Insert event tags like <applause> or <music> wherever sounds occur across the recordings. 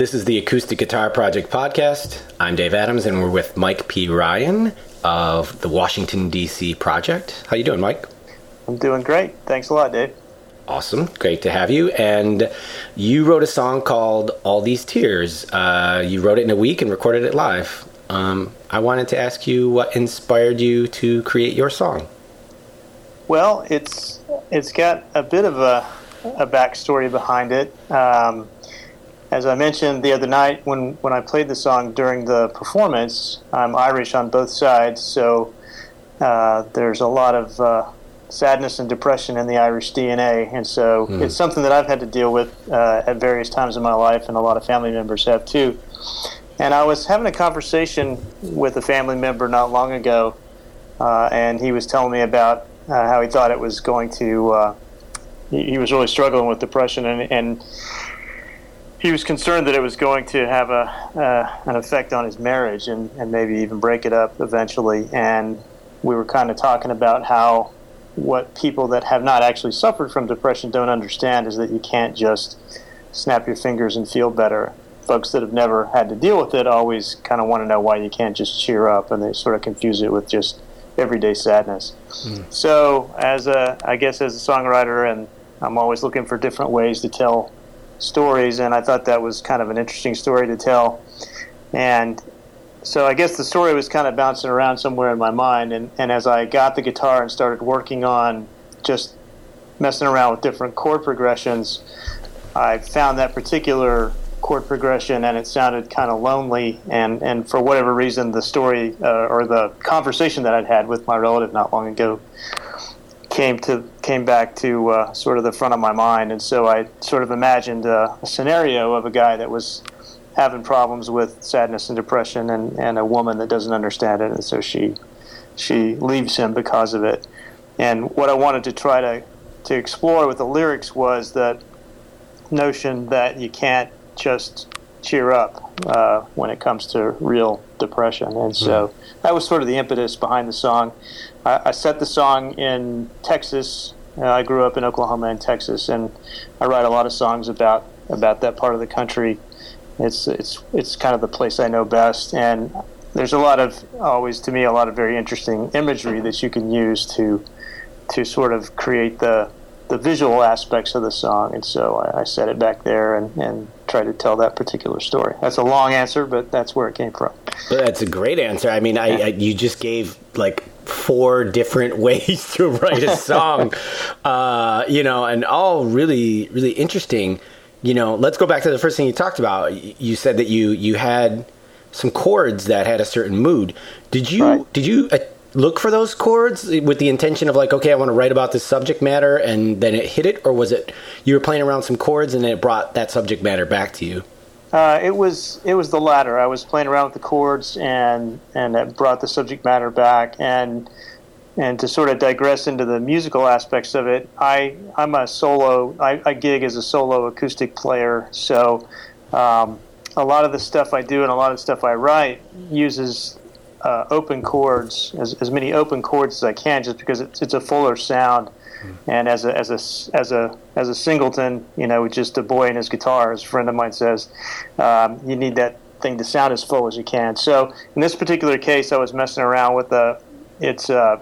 This is the Acoustic Guitar Project podcast. I'm Dave Adams, and we're with Mike P. Ryan of the Washington D.C. Project. How you doing, Mike? I'm doing great. Thanks a lot, Dave. Awesome, great to have you. And you wrote a song called "All These Tears." Uh, you wrote it in a week and recorded it live. Um, I wanted to ask you what inspired you to create your song. Well, it's it's got a bit of a, a backstory behind it. Um, as I mentioned the other night when, when I played the song during the performance, I'm Irish on both sides, so uh, there's a lot of uh, sadness and depression in the Irish DNA, and so mm. it's something that I've had to deal with uh, at various times in my life, and a lot of family members have too. And I was having a conversation with a family member not long ago, uh, and he was telling me about uh, how he thought it was going to. Uh, he, he, was really struggling with depression, and, and he was concerned that it was going to have a uh, an effect on his marriage and, and maybe even break it up eventually. And we were kind of talking about how what people that have not actually suffered from depression don't understand is that you can't just snap your fingers and feel better. Folks that have never had to deal with it always kind of want to know why you can't just cheer up, and they sort of confuse it with just everyday sadness. Mm. So, as a, I guess, as a songwriter, and I'm always looking for different ways to tell stories, and I thought that was kind of an interesting story to tell. And so I guess the story was kind of bouncing around somewhere in my mind. And, and as I got the guitar and started working on just messing around with different chord progressions, I found that particular chord progression and it sounded kind of lonely. And, and for whatever reason, the story uh, or the conversation that I'd had with my relative not long ago came to came back to uh, sort of the front of my mind, and so I sort of imagined uh, a scenario of a guy that was having problems with sadness and depression, and, and a woman that doesn't understand it, and so she she leaves him because of it. And what I wanted to try to to explore with the lyrics was that notion that you can't just cheer up uh, when it comes to real depression. And so mm. That was sort of the impetus behind the song. I, I set the song in Texas. Uh, I grew up in Oklahoma and Texas, and I write a lot of songs about about that part of the country. It's it's it's kind of the place I know best, and there's a lot of always to me a lot of very interesting imagery that you can use to to sort of create the the visual aspects of the song, and so I, I set it back there and, and try to tell that particular story. That's a long answer, but that's where it came from. That's a great answer. I mean, I, I you just gave like four different <laughs> ways to write a song, <laughs> uh, you know, and all really, really interesting. You know, let's go back to the first thing you talked about. You said that you you had some chords that had a certain mood. Did you right. did you uh, look for those chords with the intention of like, okay, I want to write about this subject matter, and then it hit it, or was it you were playing around some chords and then it brought that subject matter back to you? Uh, it was it was the latter. I was playing around with the chords and and it brought the subject matter back and and to sort of digress into the musical aspects of it, I I'm a solo. I, I gig as a solo acoustic player, so um, a lot of the stuff I do and a lot of the stuff I write uses uh, open chords, as, as many open chords as I can, just because it's, it's a fuller sound and as a as a as a as a singleton, you know, just a boy and his guitar, as a friend of mine says, um, you need that thing to sound as full as you can. So in this particular case, I was messing around with the it's uh,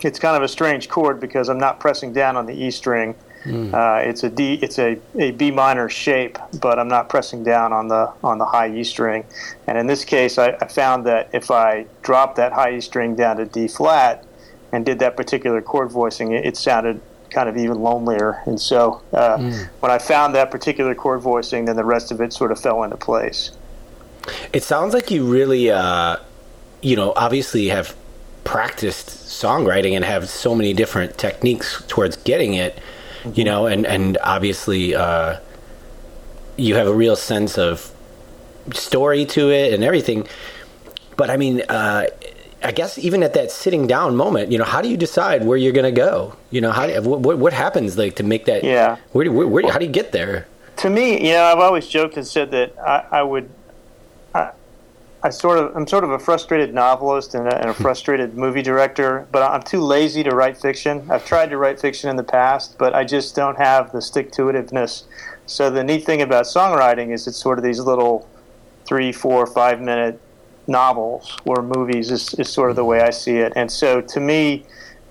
it's kind of a strange chord because I'm not pressing down on the E string. Mm. Uh, it's a D, it's a, a B minor shape, but I'm not pressing down on the on the high E string. And in this case, I, I found that if I dropped that high E string down to D flat, and did that particular chord voicing, it, it sounded kind of even lonelier. And so uh, mm. when I found that particular chord voicing, then the rest of it sort of fell into place. It sounds like you really, uh, you know, obviously have practiced songwriting and have so many different techniques towards getting it, mm-hmm. you know, and, and obviously uh, you have a real sense of story to it and everything. But I mean, uh, I guess even at that sitting down moment, you know, how do you decide where you're going to go? You know, how what, what happens like to make that? Yeah. Where, where, where, how do you get there? To me, you know, I've always joked and said that I, I would, I sort of, I'm sort of a frustrated novelist and a, and a frustrated movie director, but I'm too lazy to write fiction. I've tried to write fiction in the past, but I just don't have the stick to itiveness So the neat thing about songwriting is it's sort of these little three, four, five minute novels or movies is, is sort of the way I see it. And so to me,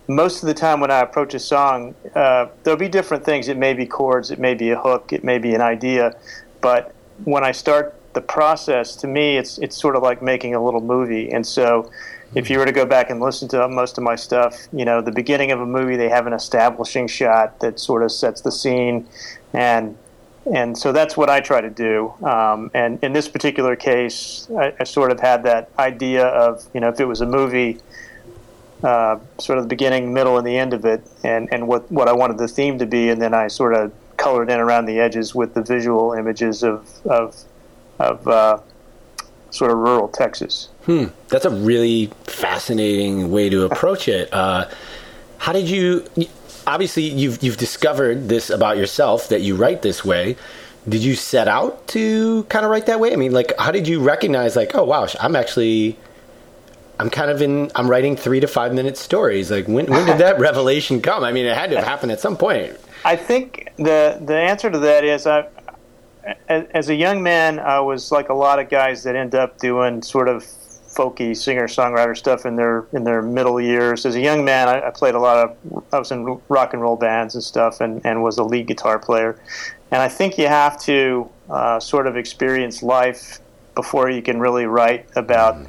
most of the time when I approach a song, uh, there'll be different things. It may be chords, it may be a hook, it may be an idea. But when I start the process, to me, it's it's sort of like making a little movie. And so, if you were to go back and listen to most of my stuff, you know, the beginning of a movie, they have an establishing shot that sort of sets the scene, and and so that's what I try to do. Um, and in this particular case, I, I, sort of had that idea of, you know, if it was a movie, uh, sort of the beginning, middle, and the end of it, and, and what, what I wanted the theme to be, and then I sort of colored in around the edges with the visual images of, of, of uh, sort of rural Texas. Hmm. That's a really fascinating way to approach it. Uh, how did you? obviously you've you've discovered this about yourself that you write this way. Did you set out to kind of write that way? I mean, like, how did you recognize, like, oh wow, I'm actually, I'm kind of in, I'm writing three to five minute stories. Like, when when did that <laughs> revelation come? I mean, it had to have happened at some point. I think the the answer to that is I. As a young man, I was like a lot of guys that end up doing sort of folky singer songwriter stuff in their in their middle years. As a young man, I, I, played a lot of I was in rock and roll bands and stuff, and, and was a lead guitar player. And I think you have to uh, sort of experience life before you can really write about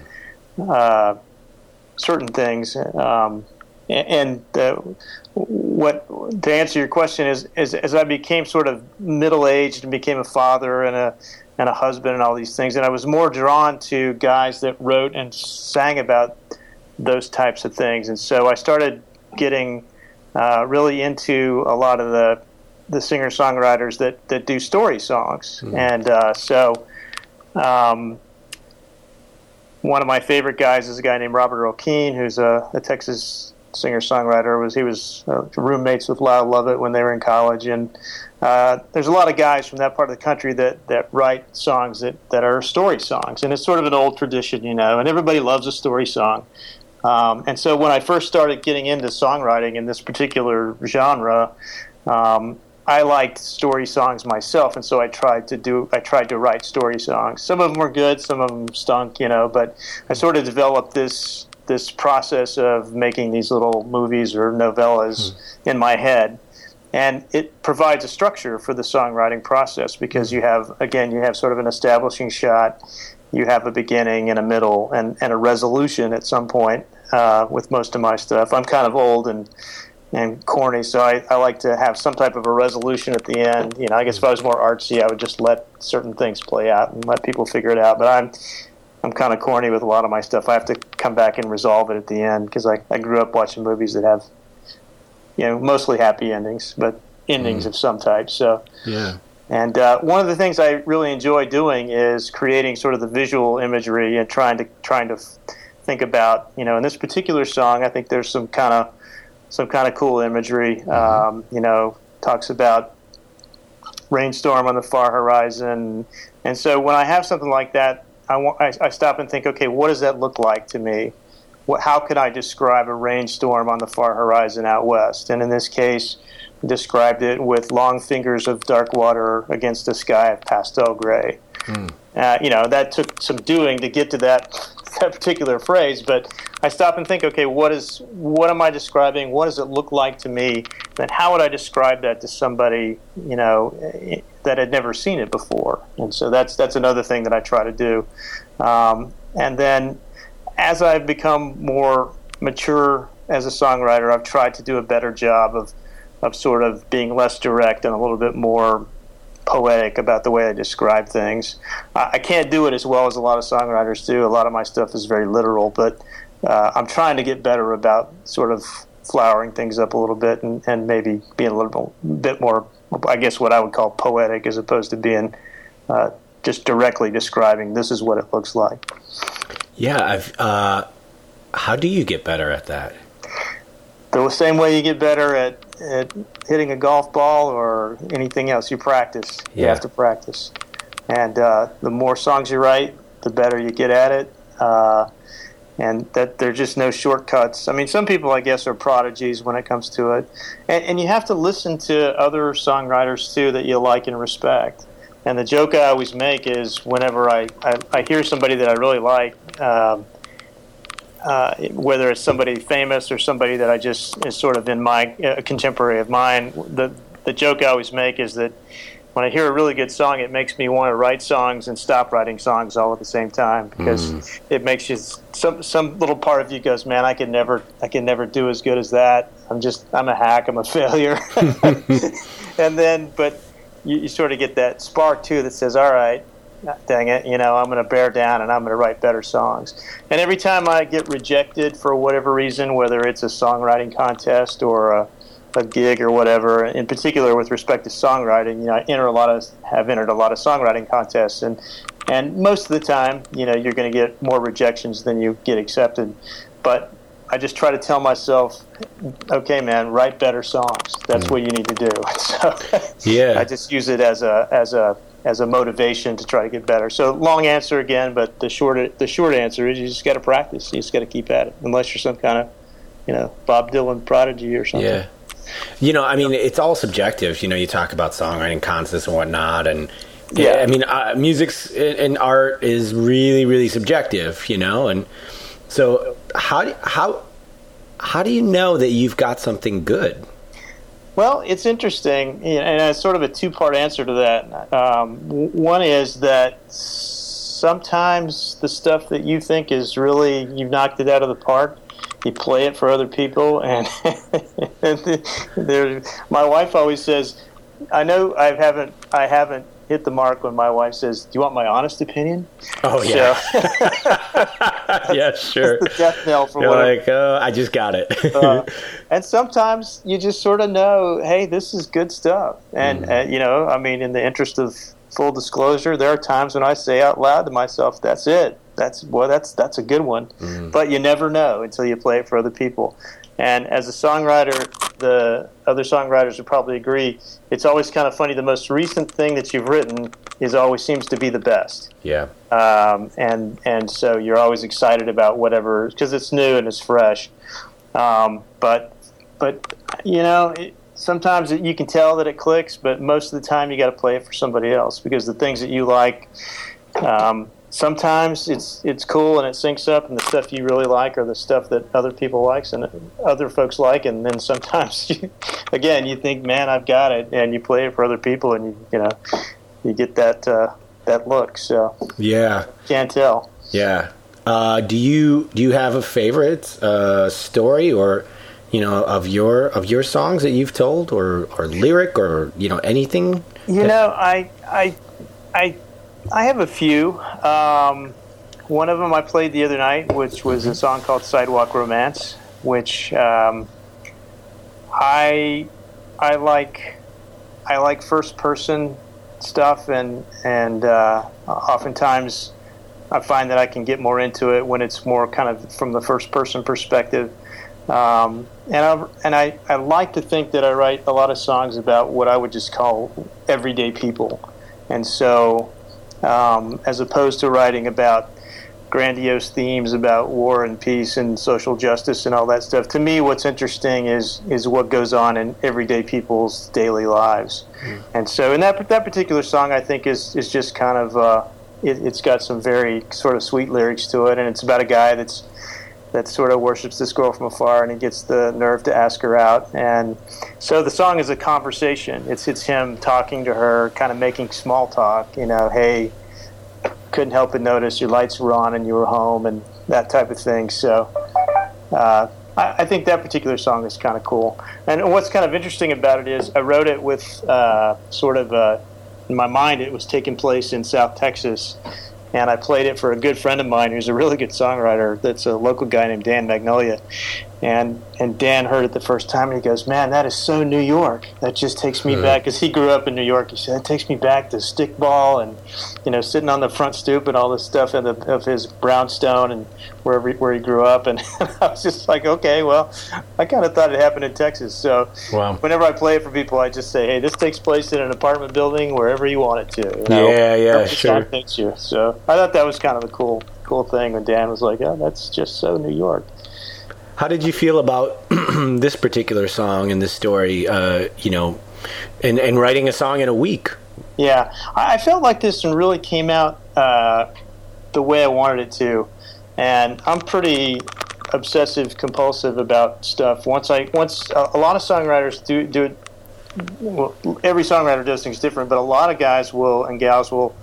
uh, certain things. Um, and uh, what to answer your question is, is as I became sort of middle aged and became a father and a and a husband and all these things. And I was more drawn to guys that wrote and sang about those types of things. And so I started getting uh, really into a lot of the the singer songwriters that, that do story songs. Mm. And uh, so um, one of my favorite guys is a guy named Robert Earl Keen, who's a, a Texas singer songwriter. Was he was uh, roommates with Lyle Lovett when they were in college, and uh, there's a lot of guys from that part of the country that, that write songs that, that are story songs, and it's sort of an old tradition, you know, and everybody loves a story song. Um, and so when I first started getting into songwriting in this particular genre, um, I liked story songs myself, and so I tried to do I tried to write story songs. Some of them were good, some of them stunk, you know. But I sort of developed this this process of making these little movies or novellas mm. in my head. And it provides a structure for the songwriting process because you have again you have sort of an establishing shot you have a beginning and a middle and, and a resolution at some point uh, with most of my stuff. I'm kind of old and and corny so I, I like to have some type of a resolution at the end. You know i guess if i was more artsy i would just let certain things play out and let people figure it out but i'm i'm kind of corny with a lot of my stuff i have to come back and resolve it at the end because I, I grew up watching movies that have you know, mostly happy endings, but endings mm. of some type. So, yeah. And uh, one of the things I really enjoy doing is creating sort of the visual imagery and trying to trying to think about, you know, in this particular song, I think there's some kind of some kind of cool imagery. Mm-hmm. Um, you know, talks about rainstorm on the far horizon, and so when I have something like that, I, want, I, I stop and think, okay, what does that look like to me? what, how could I describe a rainstorm on the far horizon out west? And in this case, described it with long fingers of dark water against a sky of pastel gray. Mm. Uh, you know, that took some doing to get to that <laughs> that particular phrase, but I stop and think, okay, what is what am I describing? What does it look like to me? And how would I describe that to somebody, you know, that had never seen it before? And so that's that's another thing that I try to do. Um, and then as I've become more mature as a songwriter, I've tried to do a better job of, of sort of being less direct and a little bit more poetic about the way I describe things. I can't do it as well as a lot of songwriters do. A lot of my stuff is very literal, but uh, I'm trying to get better about sort of flowering things up a little bit and, and maybe being a little bit more, I guess, what I would call poetic as opposed to being uh, just directly describing this is what it looks like. Yeah, I've. Uh, how do you get better at that? The same way you get better at, at hitting a golf ball or anything else. You practice. You have to practice, and uh, the more songs you write, the better you get at it. And that there's just no shortcuts. I mean, some people, I guess, are prodigies when it comes to it, and, and you have to listen to other songwriters too that you like and respect. And the joke I always make is whenever I, I, I hear somebody that I really like, um, uh, whether it's somebody famous or somebody that I just is sort of in my uh, contemporary of mine, the the joke I always make is that when I hear a really good song, it makes me want to write songs and stop writing songs all at the same time because mm. it makes you some some little part of you goes, man, I can never I can never do as good as that. I'm just I'm a hack. I'm a failure. <laughs> <laughs> and then, but you, you sort of get that spark too that says, all right, dang it, you know, I'm going to bear down and I'm going to write better songs. And every time I get rejected for whatever reason, whether it's a songwriting contest or a, a gig or whatever, in particular with respect to songwriting, you know, I enter a lot of, have entered a lot of songwriting contests and, and most of the time, you know, you're going to get more rejections than you get accepted. But I just try to tell myself, okay, man, write better songs. That's mm. what you need to do. <laughs> So yeah, I just use it as a as a as a motivation to try to get better. So long answer again, but the short the short answer is you just got to practice. You just got to keep at it, unless you're some kind of you know Bob Dylan prodigy or something. Yeah. You know, I mean, it's all subjective. You know, you talk about songwriting contests and whatnot, and yeah, I mean, uh, music's and art is really, really subjective. You know, and so how do, how how do you know that you've got something good? Well, it's interesting, and it's sort of a two part answer to that. Um, one is that sometimes the stuff that you think is really, you've knocked it out of the park, you play it for other people. And, <laughs> and my wife always says, I know I haven't, I haven't hit the mark when my wife says, "Do you want my honest opinion?" Oh yeah, so, yeah, <laughs> sure. the death knell for You're like, oh, I just got it. uh, and sometimes you just sort of know, hey, this is good stuff. And mm. uh, you know, I mean, in the interest of full disclosure, there are times when I say out loud to myself, "That's it. That's well, that's that's a good one." Mm. But you never know until you play it for other people. And as a songwriter, the other songwriters would probably agree. It's always kind of funny. The most recent thing that you've written is always seems to be the best. Yeah. Um, and and so you're always excited about whatever because it's new and it's fresh. Um, but but you know. It, sometimes you can tell that it clicks, but most of the time you got to play it for somebody else because the things that you like, um, sometimes it's it's cool and it syncs up and the stuff you really like are the stuff that other people likes and other folks like. And then sometimes <laughs> you, again you think man I've got it. And you play it for other people and you you know you get that uh, that look. So yeah. can't tell. Yeah. Uh, do you do you have a favorite uh, story or you know of your of your songs that you've told or or lyric or you know anything you that- know I I I I have a few. Um, one of them I played the other night, which was a song called "Sidewalk Romance," which um, I I like. I like first person stuff, and and uh, oftentimes I find that I can get more into it when it's more kind of from the first person perspective. Um, and I and I, I like to think that I write a lot of songs about what I would just call everyday people, and so um, as opposed to writing about grandiose themes about war and peace and social justice and all that stuff. To me, what's interesting is is what goes on in everyday people's daily lives. Mm. And so, in that that particular song, I think is is just kind of uh, it, has got some very sort of sweet lyrics to it, and it's about a guy that's that sort of worships this girl from afar, and he gets the nerve to ask her out. And so the song is a conversation. It's it's him talking to her, kind of making small talk. You know, hey, couldn't help but notice your lights were on and you were home, and that type of thing. So. Uh, I, I think that particular song is kind of cool. And what's kind of interesting about it is I wrote it with uh, sort of in my mind it was taking place in South Texas, and I played it for a good friend of mine who's a really good songwriter. That's a local guy named Dan Magnolia, and and Dan heard it the first time, and he goes, "Man, that is so New York. That just takes me back." Because he grew up in New York, he said, "That takes me back to stickball and you know sitting on the front stoop and all this stuff of, the, of his brownstone and wherever where he grew up." <laughs> And I was just like, "Okay, well, I kind of thought it happened in Texas." So wow. whenever I play it for people, I just say, "Hey, this takes place in an apartment building, wherever you want it to." You know? Yeah, yeah, sure. You. So I thought that was kind of a cool cool thing when Dan was like, "Oh, that's just so New York." How did you feel about <clears throat> this particular song and this story? Uh, you know, and and writing a song in a week. Yeah, I felt like this one really came out uh, the way I wanted it to, and I'm pretty obsessive compulsive about stuff. Once I once a, a lot of songwriters do do it. Well, every songwriter does things different, but a lot of guys will and gals will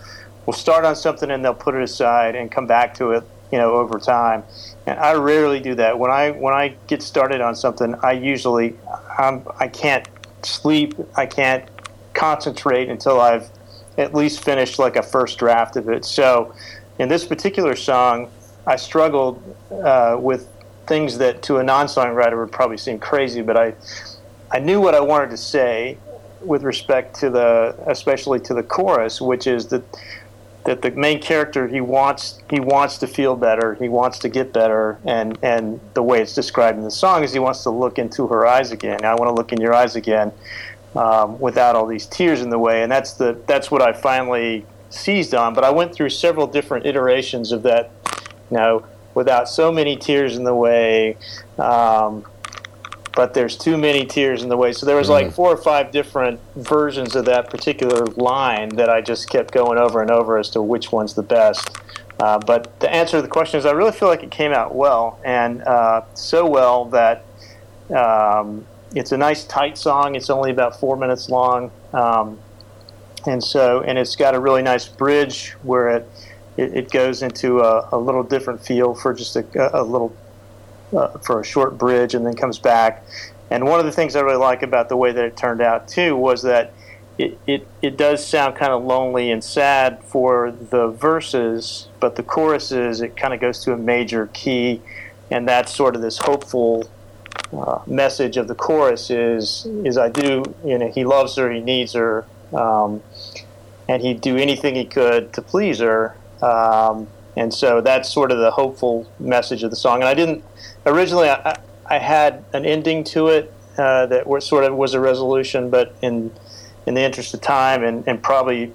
will start on something and they'll put it aside and come back to it, you know, over time. And I rarely do that. When I when I get started on something, I usually I'm, I can't sleep. I can't concentrate until I've at least finished like a first draft of it. So, in this particular song, I struggled uh, with things that to a non-songwriter would probably seem crazy, but I I knew what I wanted to say with respect to the especially to the chorus, which is that that the main character he wants he wants to feel better, he wants to get better, and and the way it's described in the song is he wants to look into her eyes again. I want to look in your eyes again, um, without all these tears in the way, and that's the that's what I finally seized on. But I went through several different iterations of that, you know, without so many tears in the way. Um, but there's too many tears in the way. So there was like mm. four or five different versions of that particular line that I just kept going over and over as to which one's the best. Uh, but the answer to the question is, I really feel like it came out well, and uh, so well that um, it's a nice tight song. It's only about four minutes long, um, and so and it's got a really nice bridge where it it, it goes into a, a, little different feel for just a, a little uh, for a short bridge and then comes back. And one of the things I really like about the way that it turned out too was that it, it, it does sound kind of lonely and sad for the verses, but the choruses, it kind of goes to a major key. And that's sort of this hopeful uh, message of the chorus is, is I do, you know, he loves her, he needs her, um, and he'd do anything he could to please her. Um, and so that's sort of the hopeful message of the song. And I didn't originally I, I had an ending to it uh, that was sort of was a resolution, but in in the interest of time and, and probably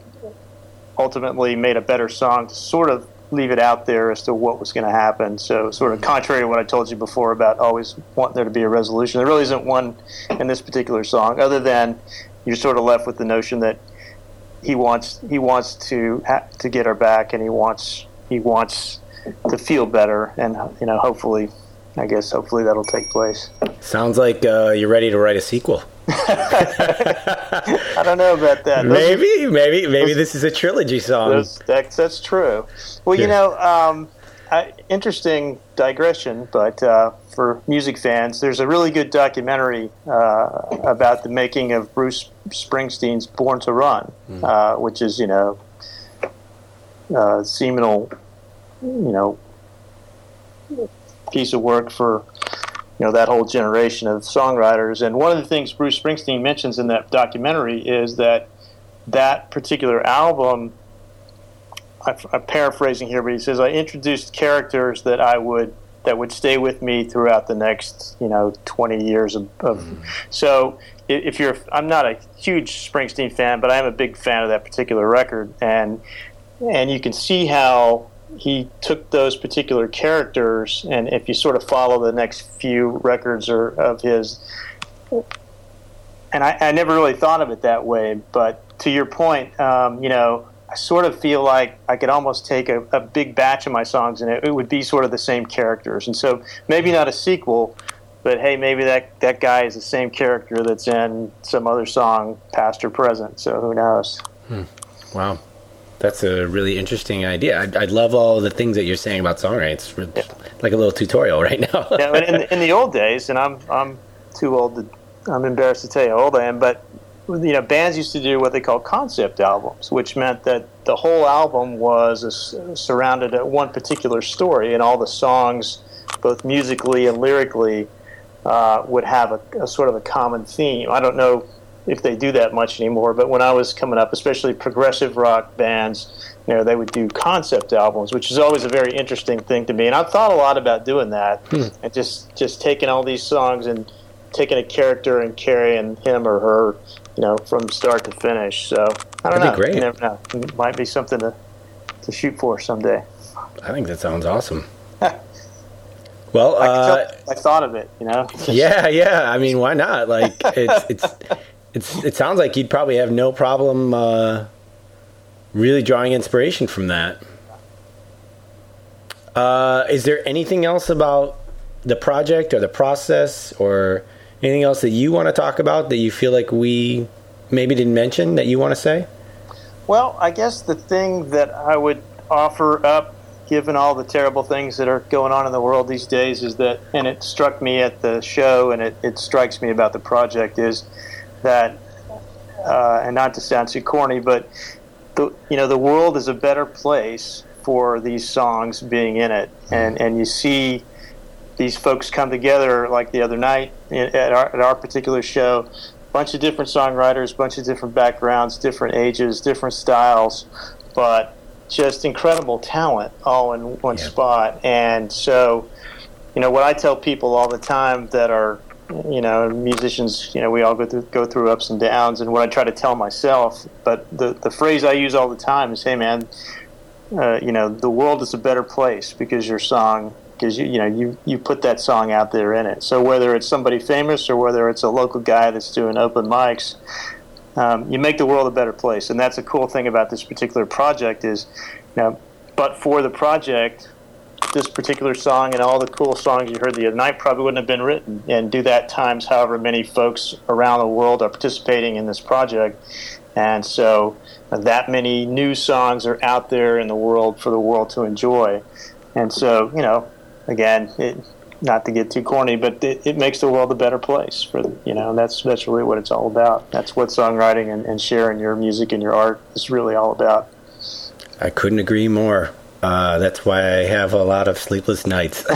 ultimately made a better song to sort of leave it out there as to what was going to happen. So, sort of contrary to what I told you before about always wanting there to be a resolution, there really isn't one in this particular song, other than you're sort of left with the notion that he wants he wants to ha- to get her back, and he wants he wants to feel better, and you know, hopefully I guess hopefully that'll take place. Sounds like uh, you're ready to write a sequel. <laughs> <laughs> I don't know about that. Those maybe, maybe, maybe those, this is a trilogy song. Those, that's, that's true. Well, yeah. you know, um, I, interesting digression, but uh, for music fans, there's a really good documentary uh, about the making of Bruce Springsteen's "Born to Run," mm. which is you know uh, seminal, you know piece of work for you know that whole generation of songwriters. And one of the things Bruce Springsteen mentions in that documentary is that that particular album. I'm paraphrasing here, but he says I introduced characters that I would that would stay with me throughout the next you know 20 years of, of mm-hmm. so if you're I'm not a huge Springsteen fan but I am a big fan of that particular record and and you can see how he took those particular characters, and if you sort of follow the next few records or of his, and I, I, never really thought of it that way, but to your point, um, you know, I sort of feel like I could almost take a, a big batch of my songs and it, it, would be sort of the same characters, and so maybe not a sequel. But hey, maybe that, that guy is the same character that's in some other song, past or present. So who knows? Hmm. Wow. That's a really interesting idea. I, I love all the things that you're saying about songwriting. It's really, yeah. like a little tutorial right now. <laughs> yeah, in, in the old days, and I'm I'm too old to I'm embarrassed to tell you how old I am, but you know, bands used to do what they call concept albums, which meant that the whole album was a, surrounded at one particular story, and all the songs, both musically and lyrically, uh, would have a, a, sort of a common theme. I don't know if they do that much anymore, but when I was coming up, especially progressive rock bands, you know, they would do concept albums, which is always a very interesting thing to me. And I've thought a lot about doing that hmm. and just just taking all these songs and taking a character and carrying him or her, you know, from start to finish. So I don't That'd know. Great. You never know. It might be something to to shoot for someday. I think that sounds awesome. <laughs> well, I, uh, I, thought of it. You know. <laughs> yeah, yeah. I mean, why not? Like, it's it's <laughs> it's it sounds like you'd probably have no problem uh, really drawing inspiration from that. Uh, is there anything else about the project or the process or anything else that you want to talk about that you feel like we maybe didn't mention that you want to say? Well, I guess the thing that I would offer up, given all the terrible things that are going on in the world these days, is that, and it struck me at the show, and it, it strikes me about the project, is that, uh, and not to sound too corny, but the, you know, the world is a better place for these songs being in it, and and you see these folks come together like the other night at our, at our particular show bunch of different songwriters, bunch of different backgrounds, different ages, different styles, but just incredible talent all in one yeah. spot. And so, you know, what I tell people all the time that are, you know, musicians, you know, we all go through, go through ups and downs. And what I try to tell myself, but the, the phrase I use all the time is, hey, man, uh, you know, the world is a better place because your song because you you know you you put that song out there in it. So whether it's somebody famous or whether it's a local guy that's doing open mics, um, you make the world a better place. And that's a cool thing about this particular project is, you know, but for the project, this particular song and all the cool songs you heard the other night probably wouldn't have been written. And do that times however many folks around the world are participating in this project. And so uh, that many new songs are out there in the world for the world to enjoy. And so, you know, again, it, not to get too corny, but it, it, makes the world a better place for you know. That's that's really what it's all about. That's what songwriting and, and sharing your music and your art is really all about. I couldn't agree more. Uh, that's why I have a lot of sleepless nights <laughs>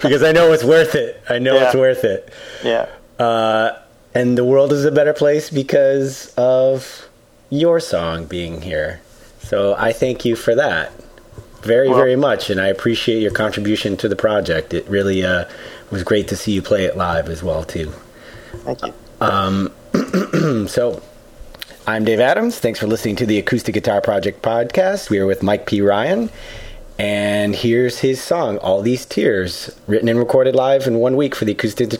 because I know it's worth it. I know yeah. it's worth it. Yeah. Uh, and the world is a better place because of your song being here. So I thank you for that very, well, very much, and I appreciate your contribution to the project. It really uh, was great to see you play it live as well, too. Thank you. Um, <clears throat> so, I'm Dave Adams. Thanks for listening to the Acoustic Guitar Project podcast. We are with Mike P. Ryan, and here's his song, "All These Tears," written and recorded live in one week for the acoustic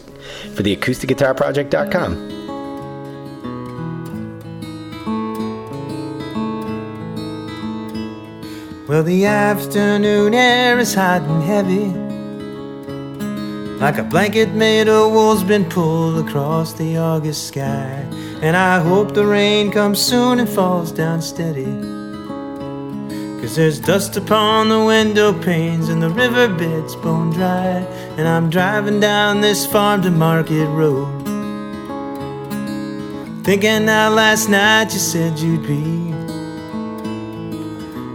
for the acousticguitarproject.com. Well, the afternoon air is hot and heavy. Like a blanket made of wool's been pulled across the August sky. And I hope the rain comes soon and falls down steady. Cause there's dust upon the window panes and the riverbed's bone dry. And I'm driving down this farm to market road. Thinking now last night you said you'd be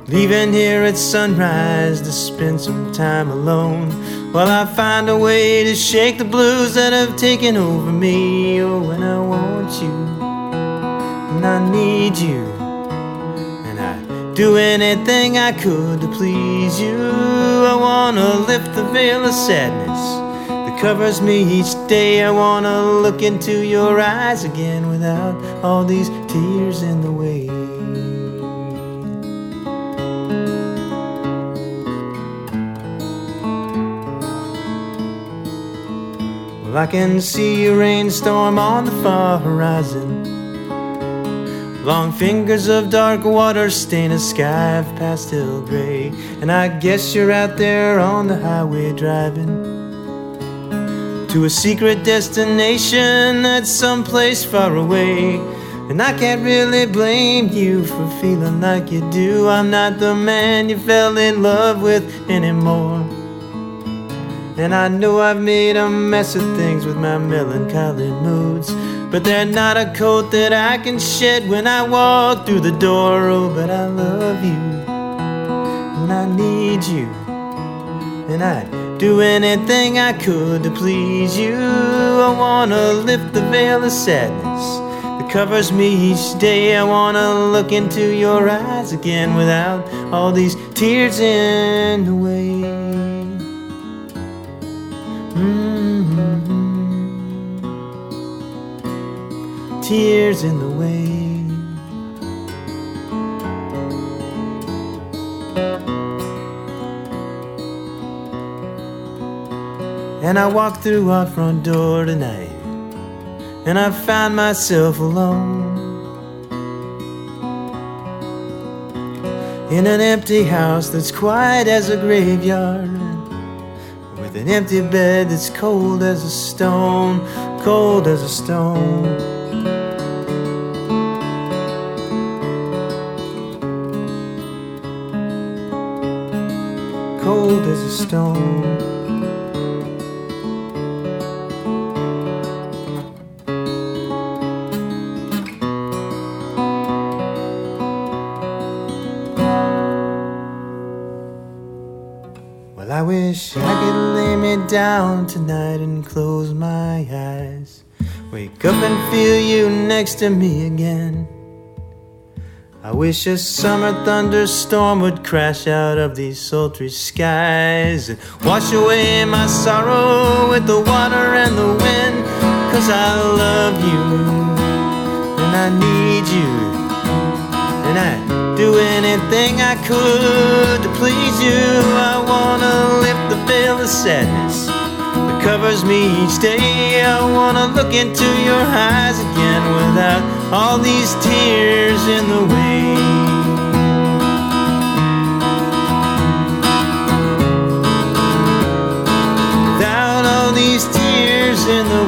Leaving here at sunrise to spend some time alone while I find a way to shake the blues that have taken over me. Oh, when I want you and I need you, and I'd do anything I could to please you. I wanna lift the veil of sadness that covers me each day. I wanna look into your eyes again without all these tears in the way. I can see a rainstorm on the far horizon. Long fingers of dark water stain a sky of pastel gray. And I guess you're out there on the highway driving to a secret destination that's someplace far away. And I can't really blame you for feeling like you do. I'm not the man you fell in love with anymore. And I know I've made a mess of things with my melancholy moods. But they're not a coat that I can shed when I walk through the door. Oh, but I love you, and I need you, and I'd do anything I could to please you. I wanna lift the veil of sadness that covers me each day. I wanna look into your eyes again without all these tears in the way. Tears in the way. And I walked through our front door tonight, and I found myself alone. In an empty house that's quiet as a graveyard, with an empty bed that's cold as a stone, cold as a stone. A stone. Well, I wish I could lay me down tonight and close my eyes. Wake up and feel you next to me again. Wish a summer thunderstorm would crash out of these sultry skies and wash away my sorrow with the water and the wind. Cause I love you and I need you and I'd do anything I could to please you. I wanna lift the veil of sadness covers me each day. I wanna look into your eyes again without all these tears in the way. Without all these tears in the